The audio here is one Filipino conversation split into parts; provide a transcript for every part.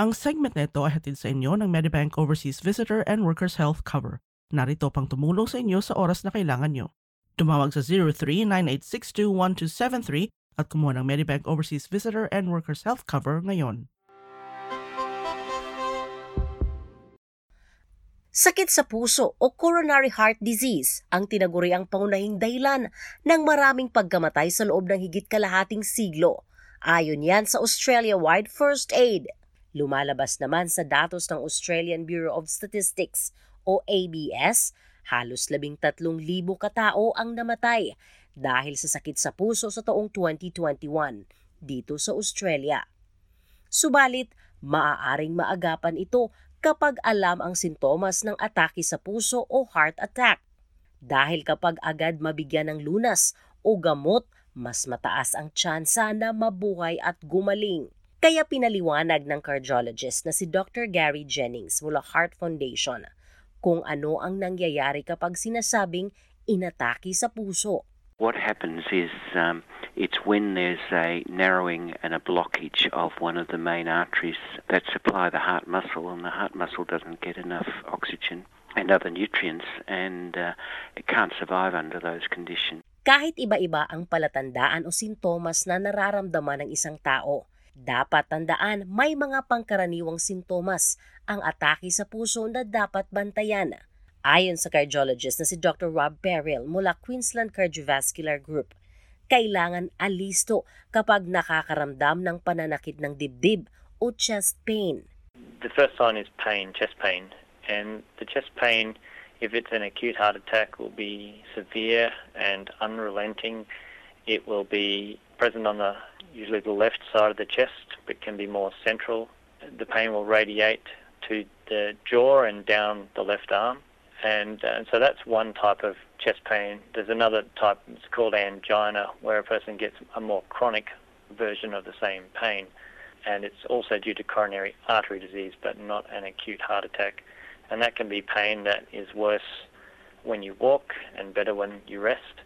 Ang segment na ito ay hatid sa inyo ng Medibank Overseas Visitor and Workers Health Cover. Narito pang tumulong sa inyo sa oras na kailangan nyo. Tumawag sa 0398621273 at kumuha ng Medibank Overseas Visitor and Workers Health Cover ngayon. Sakit sa puso o coronary heart disease ang tinaguriang pangunahing dahilan ng maraming pagkamatay sa loob ng higit kalahating siglo. Ayon yan sa Australia-wide First Aid. Lumalabas naman sa datos ng Australian Bureau of Statistics o ABS, halos 13,000 katao ang namatay dahil sa sakit sa puso sa taong 2021 dito sa Australia. Subalit, maaaring maagapan ito kapag alam ang sintomas ng atake sa puso o heart attack. Dahil kapag agad mabigyan ng lunas o gamot, mas mataas ang tsansa na mabuhay at gumaling. Kaya pinaliwanag ng cardiologist na si Dr. Gary Jennings mula Heart Foundation kung ano ang nangyayari kapag sinasabing inatake sa puso. What happens is um, it's when there's a narrowing and a blockage of one of the main arteries that supply the heart muscle, and the heart muscle doesn't get enough oxygen and other nutrients, and uh, it can't survive under those conditions. Kahit iba-iba ang palatandaan o sintomas na nararamdaman ng isang tao, dapat tandaan may mga pangkaraniwang sintomas ang atake sa puso na dapat bantayan. Ayon sa cardiologist na si Dr. Rob Perrell mula Queensland Cardiovascular Group, kailangan alisto kapag nakakaramdam ng pananakit ng dibdib o chest pain. The first sign is pain, chest pain, and the chest pain, if it's an acute heart attack, will be severe and unrelenting. It will be present on the usually the left side of the chest, but can be more central. The pain will radiate to the jaw and down the left arm. And, uh, so that's one type of chest pain. There's another type, it's called angina, where a person gets a more chronic version of the same pain. And it's also due to coronary artery disease, but not an acute heart attack. And that can be pain that is worse when you walk and better when you rest,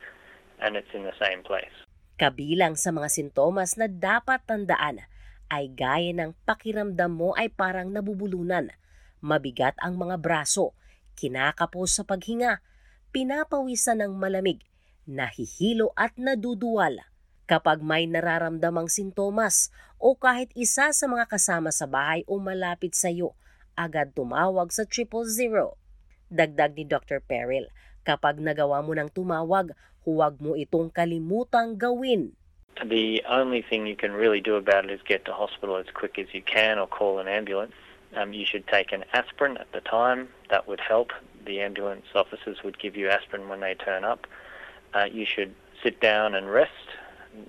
and it's in the same place. Kabilang sa mga sintomas na dapat tandaan ay gaya ng pakiramdam mo ay parang nabubulunan, mabigat ang mga braso, kinakapos sa paghinga, pinapawisan ng malamig, nahihilo at naduduwal. Kapag may nararamdamang sintomas o kahit isa sa mga kasama sa bahay o malapit sa iyo, agad tumawag sa triple zero. Dagdag ni Dr. Peril, kapag nagawa mo ng tumawag, huwag mo itong kalimutang gawin. The only thing you can really do about it is get to hospital as quick as you can or call an ambulance. Um, you should take an aspirin at the time. That would help. The ambulance officers would give you aspirin when they turn up. Uh, you should sit down and rest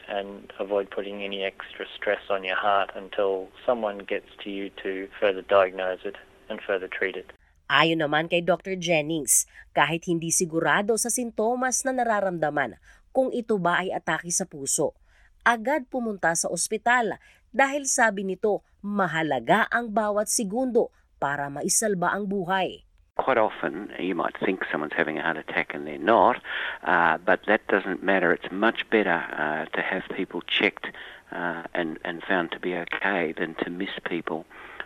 and avoid putting any extra stress on your heart until someone gets to you to further diagnose it and further treat it. Ayon naman kay Dr. Jennings, kahit hindi sigurado sa sintomas na nararamdaman kung ito ba ay atake sa puso, agad pumunta sa ospital dahil sabi nito mahalaga ang bawat segundo para maisalba ang buhay. Quite often, you might think someone's having a heart attack and they're not, uh, but that doesn't matter. It's much better uh, to have people checked uh, and, and found to be okay than to miss people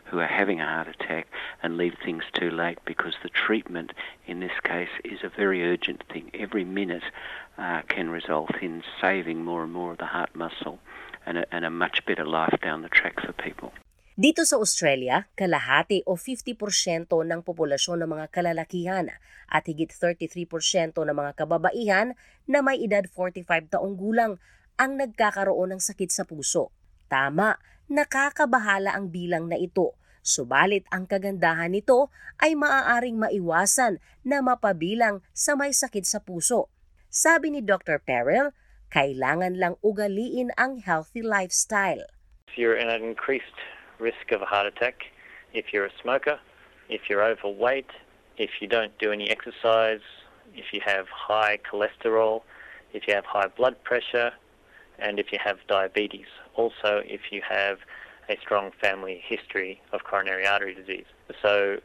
who are having a heart attack and leave things too late because the treatment in this case is a very urgent thing. Every minute uh, can result in saving more and more of the heart muscle and a, and a much better life down the track for people. Dito sa Australia, kalahati o 50% ng populasyon ng mga kalalakihan at higit 33% ng mga kababaihan na may edad 45 taong gulang ang nagkakaroon ng sakit sa puso. Tama, nakakabahala ang bilang na ito. Subalit ang kagandahan nito ay maaaring maiwasan na mapabilang sa may sakit sa puso. Sabi ni Dr. Perel, kailangan lang ugaliin ang healthy lifestyle. If you're in an increased risk of a heart attack, if you're a smoker, if you're overweight, if you don't do any exercise, if you have high cholesterol, if you have high blood pressure, and if you have diabetes. Also, if you have a strong family history of coronary artery disease. So,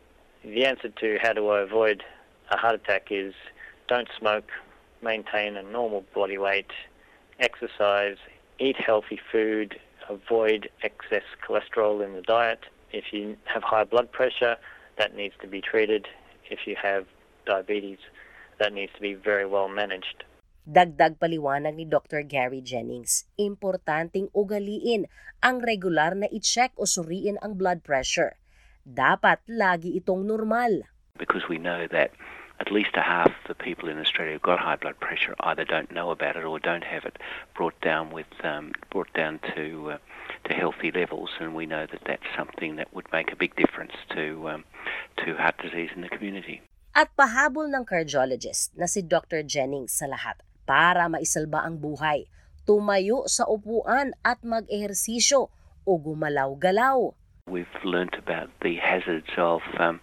the answer to how do I avoid a heart attack is don't smoke, maintain a normal body weight, exercise, eat healthy food, avoid excess cholesterol in the diet, If you have high blood pressure, that needs to be treated. If you have diabetes, that needs to be very well managed. Dagdag paliwanag ni Dr. Gary Jennings, importanteng ugaliin ang regular na i-check o suriin ang blood pressure. Dapat lagi itong normal. Because we know that at least a half the people in Australia who've got high blood pressure either don't know about it or don't have it brought down with um, brought down to uh, to healthy levels, and we know that that's something that would make a big difference to um, to heart disease in the community. At pahabol ng cardiologist na si Dr. Jennings sa lahat para maisalba ang buhay, tumayo sa upuan at mag-ehersisyo o gumalaw-galaw. We've learnt about the hazards of um,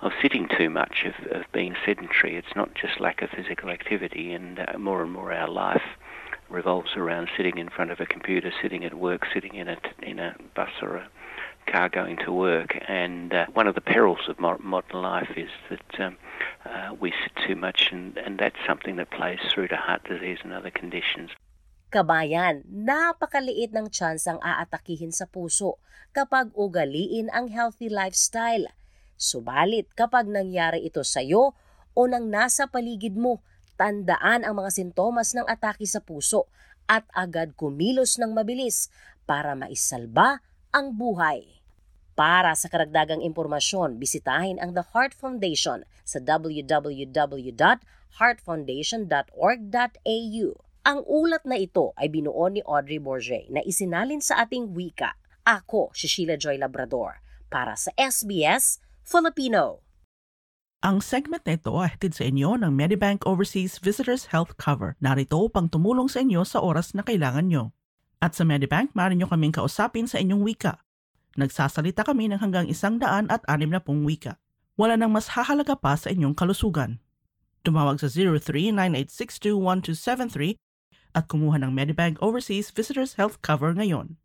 of sitting too much, of, of being sedentary. It's not just lack of physical activity, and uh, more and more our life revolves around sitting in front of a computer, sitting at work, sitting in a in a bus or a car going to work. And uh, one of the perils of mo- modern life is that um, uh, we sit too much, and, and that's something that plays through to heart disease and other conditions. Kabayan, napakaliit ng tsansang aatakihin sa puso kapag ugaliin ang healthy lifestyle. Subalit kapag nangyari ito sa iyo o nang nasa paligid mo, tandaan ang mga sintomas ng atake sa puso at agad kumilos ng mabilis para maisalba ang buhay. Para sa karagdagang impormasyon, bisitahin ang The Heart Foundation sa www.heartfoundation.org.au. Ang ulat na ito ay binuo ni Audrey Bourget na isinalin sa ating wika. Ako, si Sheila Joy Labrador, para sa SBS Filipino. Ang segment na ito ay hatid sa inyo ng Medibank Overseas Visitors Health Cover. Narito upang tumulong sa inyo sa oras na kailangan nyo. At sa Medibank, maaari nyo kaming kausapin sa inyong wika. Nagsasalita kami ng hanggang isang daan at anim na pong wika. Wala nang mas hahalaga pa sa inyong kalusugan. Tumawag sa 0398621273 at kumuha ng Medibank Overseas Visitors Health Cover ngayon.